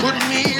put me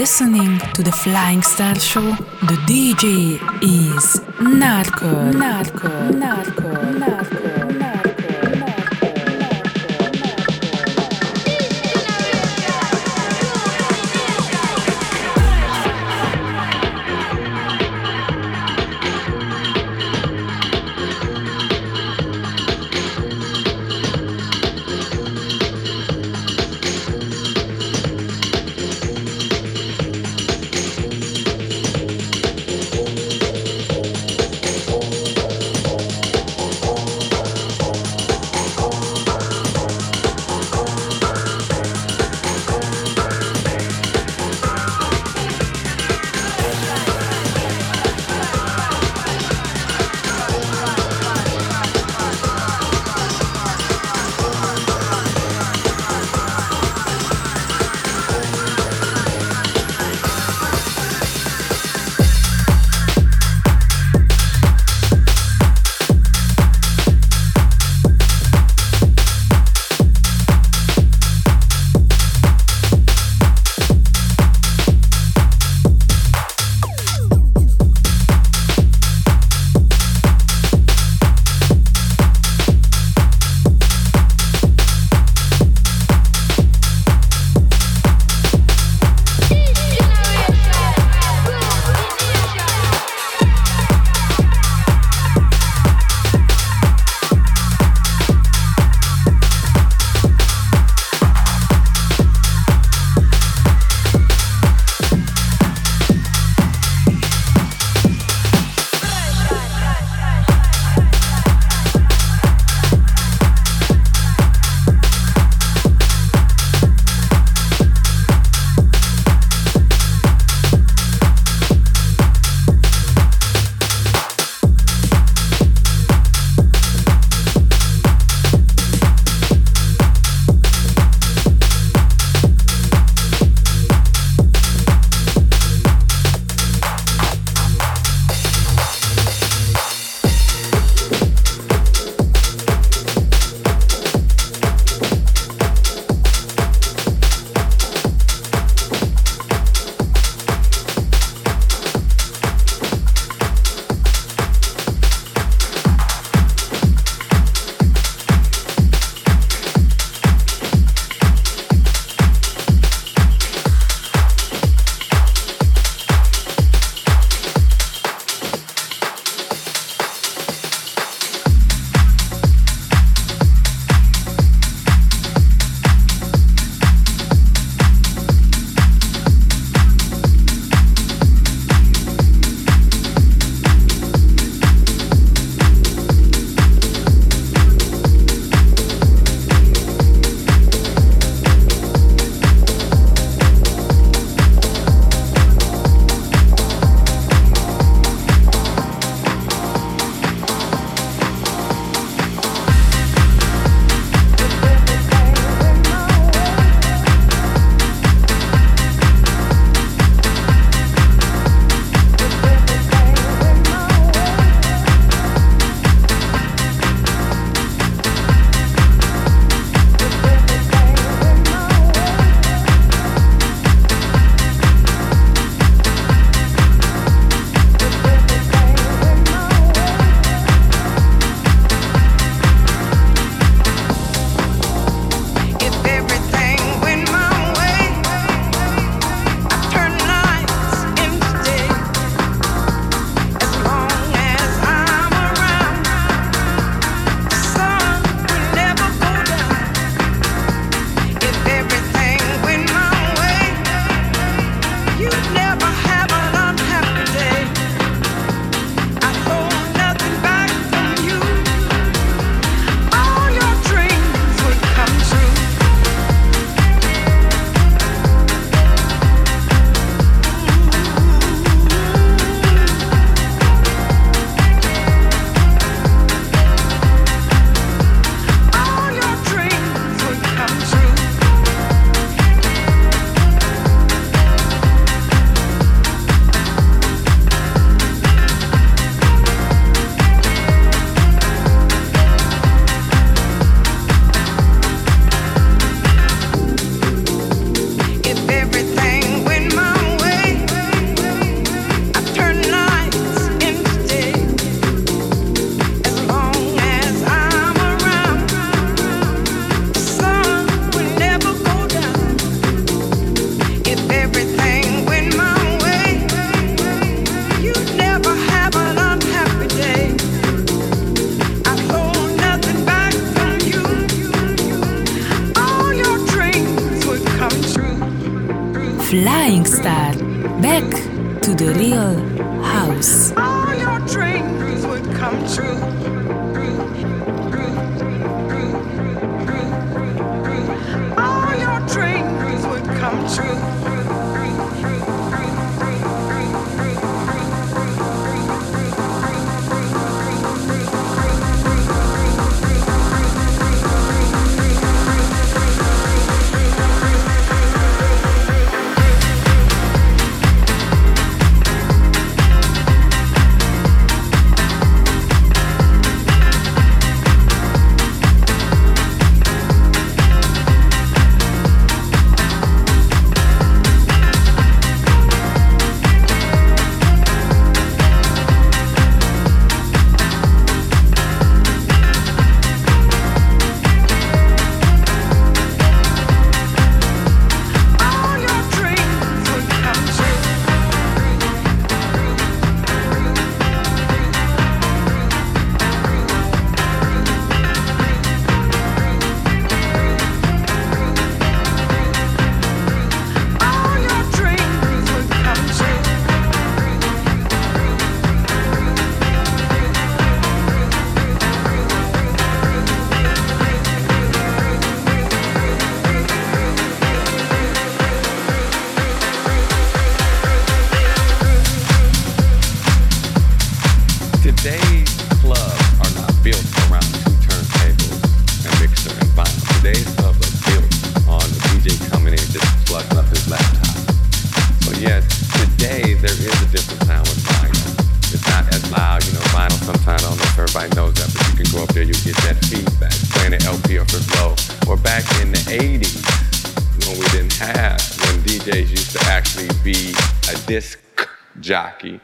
listening to the Flying Star Show. The DJ is Narco, Narco, Narco, Flying Star. Back to the real house. All your dreams would come true. everybody knows that, but you can go up there, you get that feedback. Playing an LP off the low. Or back in the 80s, when we didn't have, when DJs used to actually be a disc jockey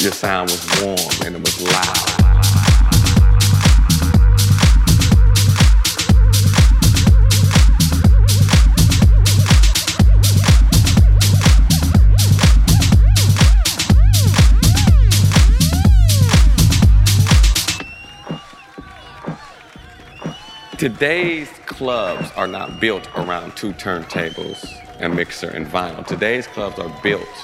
your sound was warm and it was loud. Today's clubs are not built around two turntables, a mixer, and vinyl. Today's clubs are built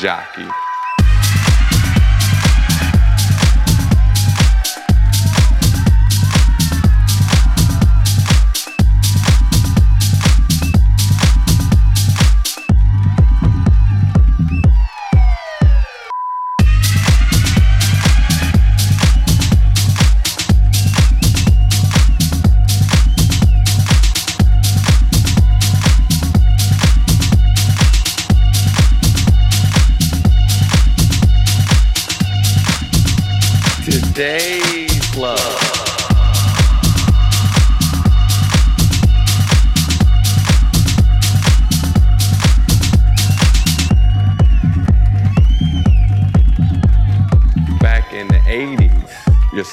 jockey.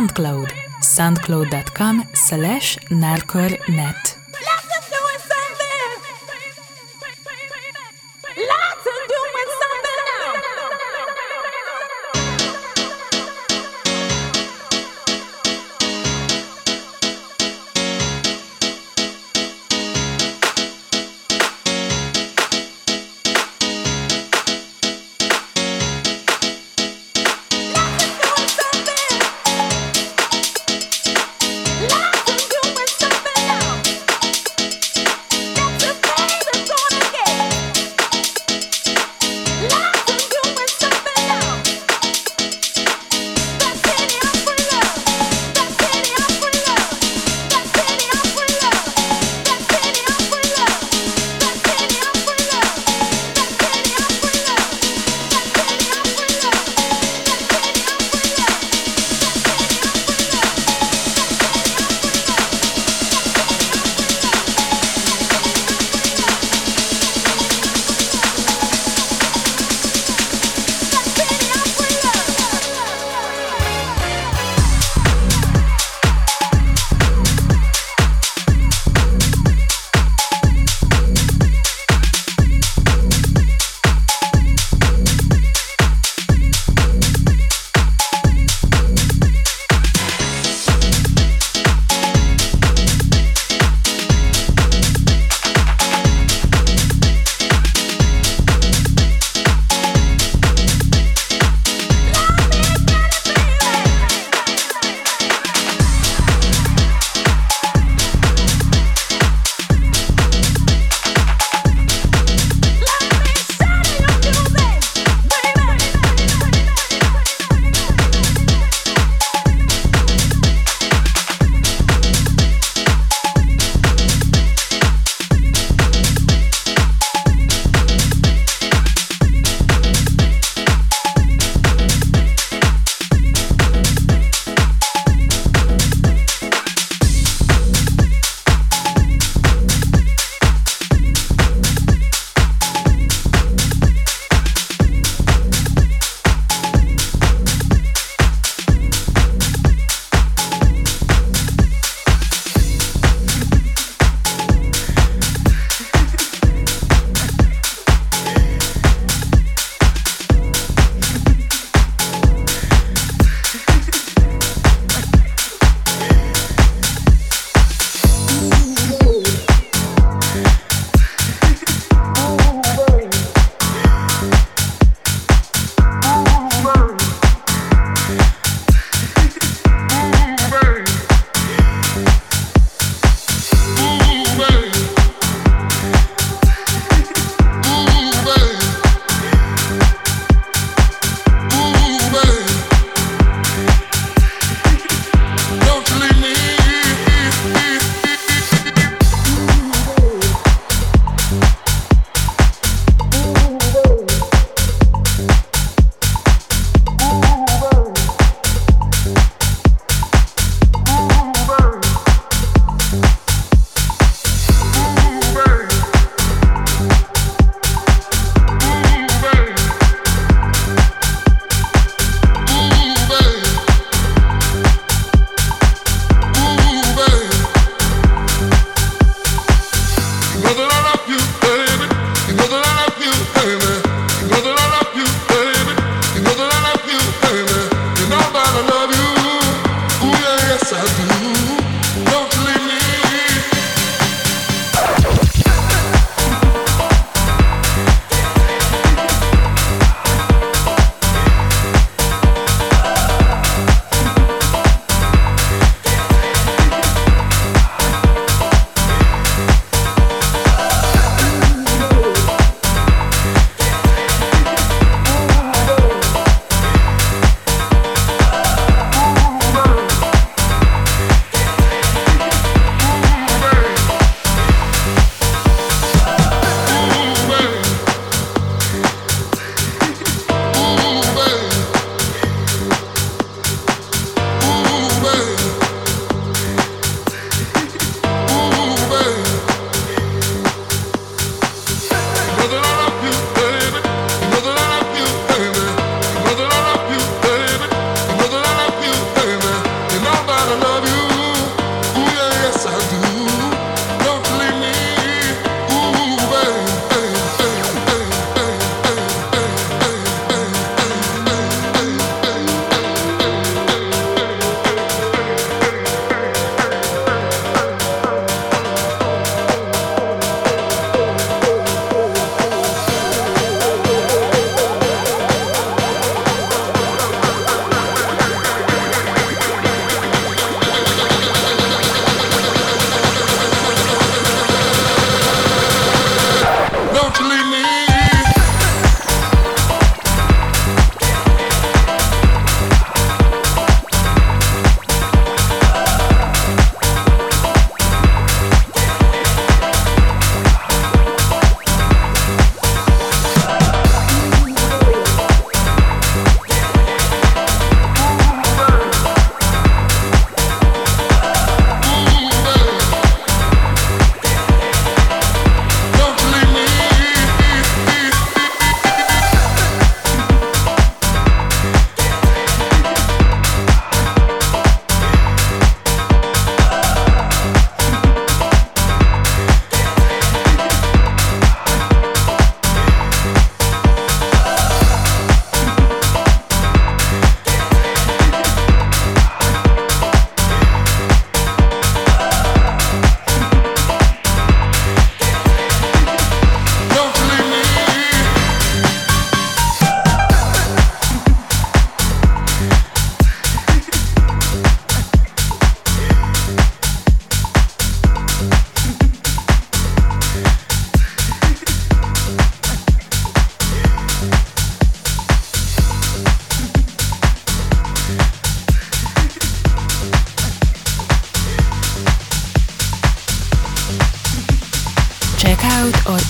SoundCloud. soundcloud.com slash narcornet.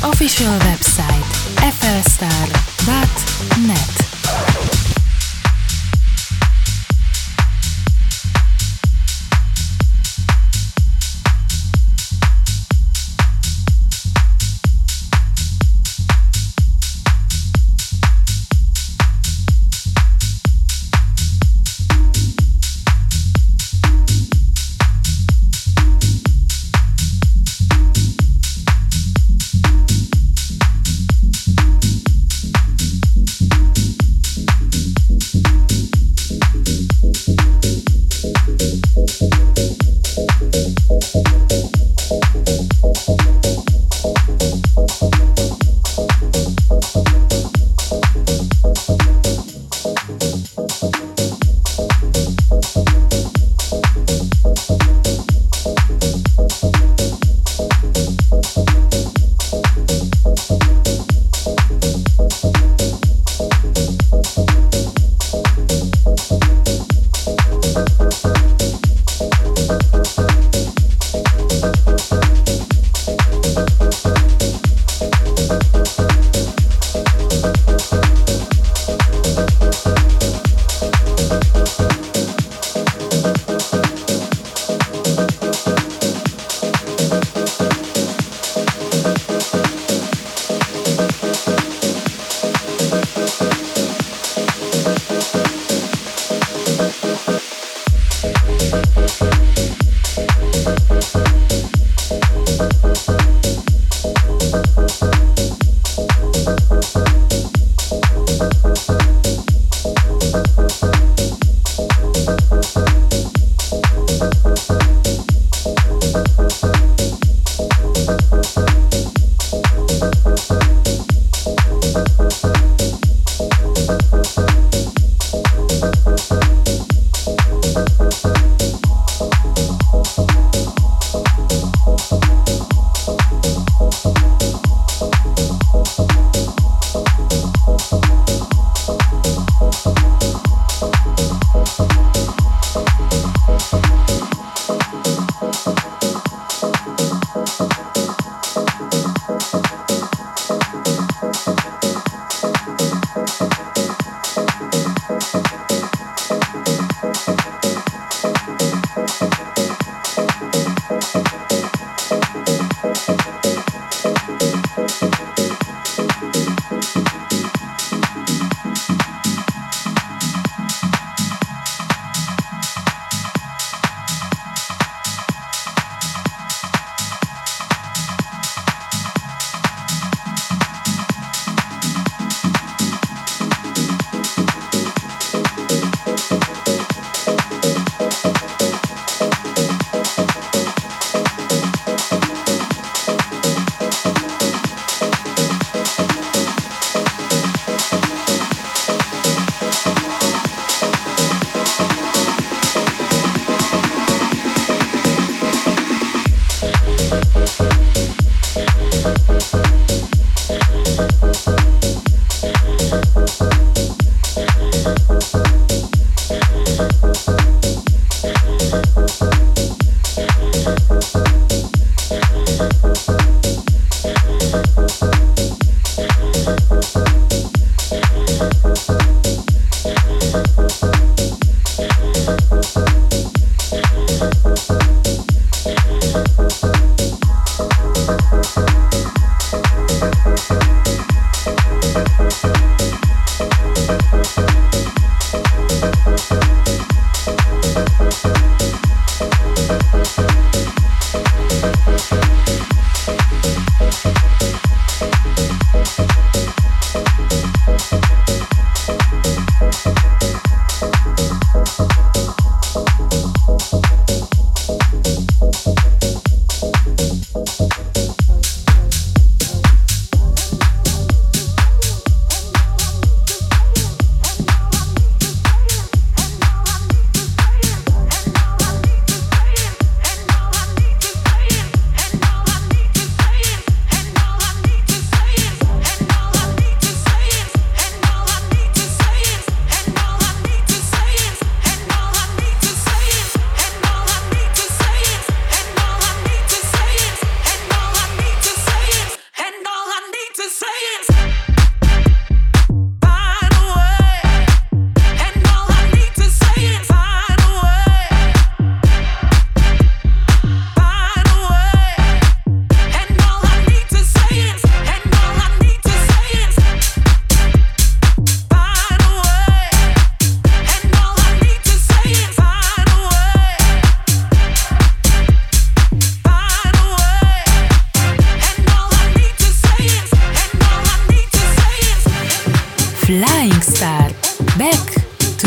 Official website flstar.net.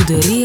de rir.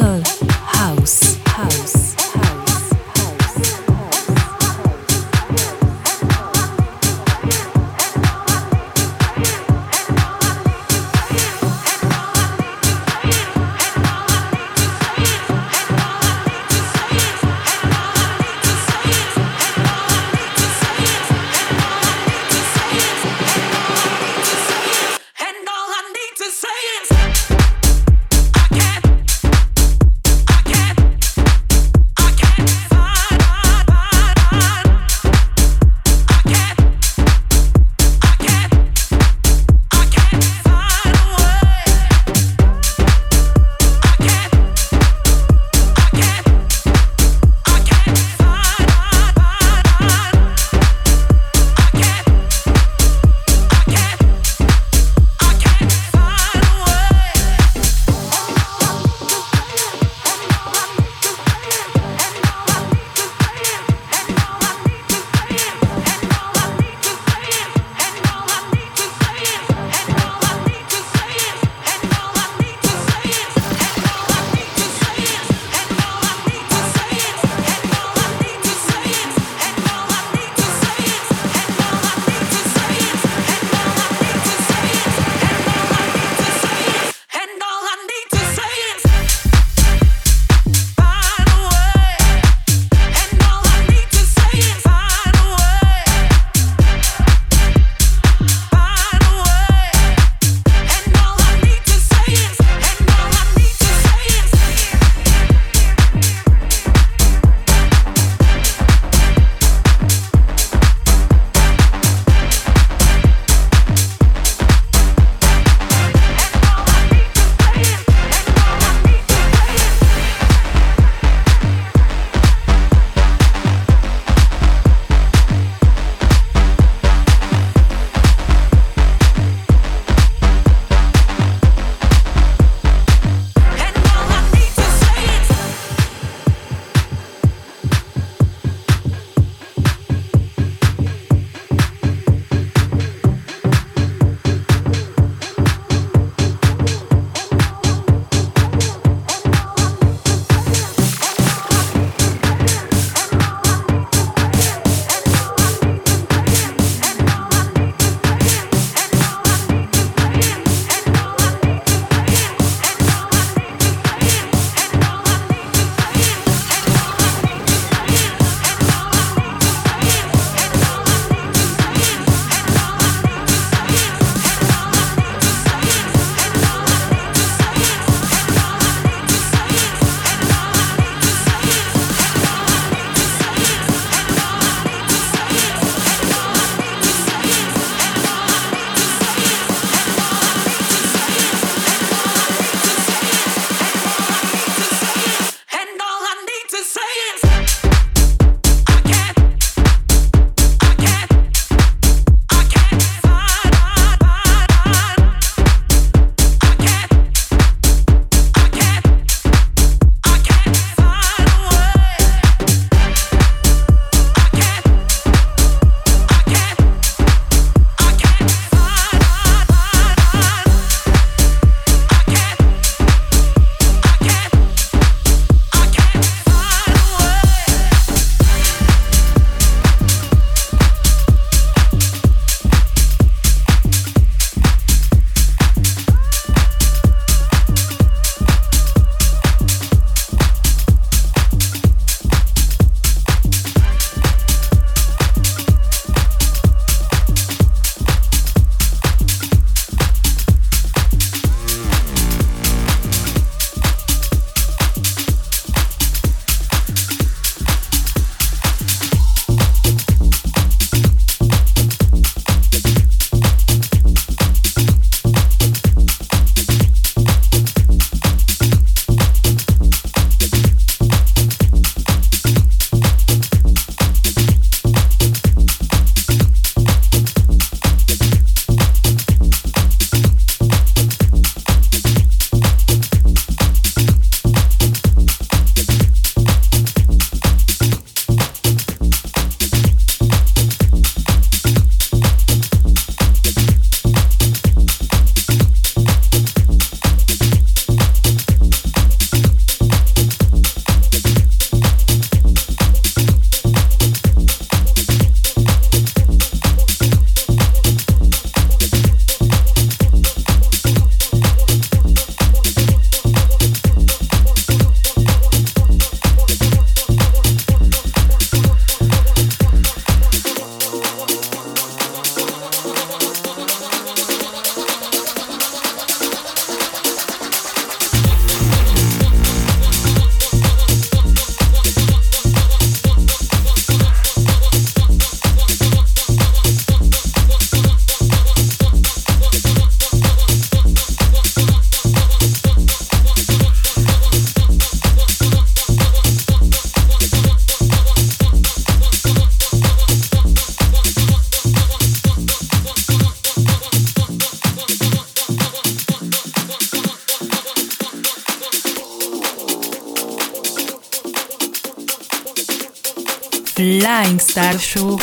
Flying Show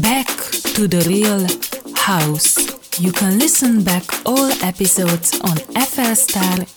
Back to the Real House. You can listen back all episodes on flstar.net.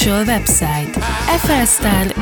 official website flstyle.net.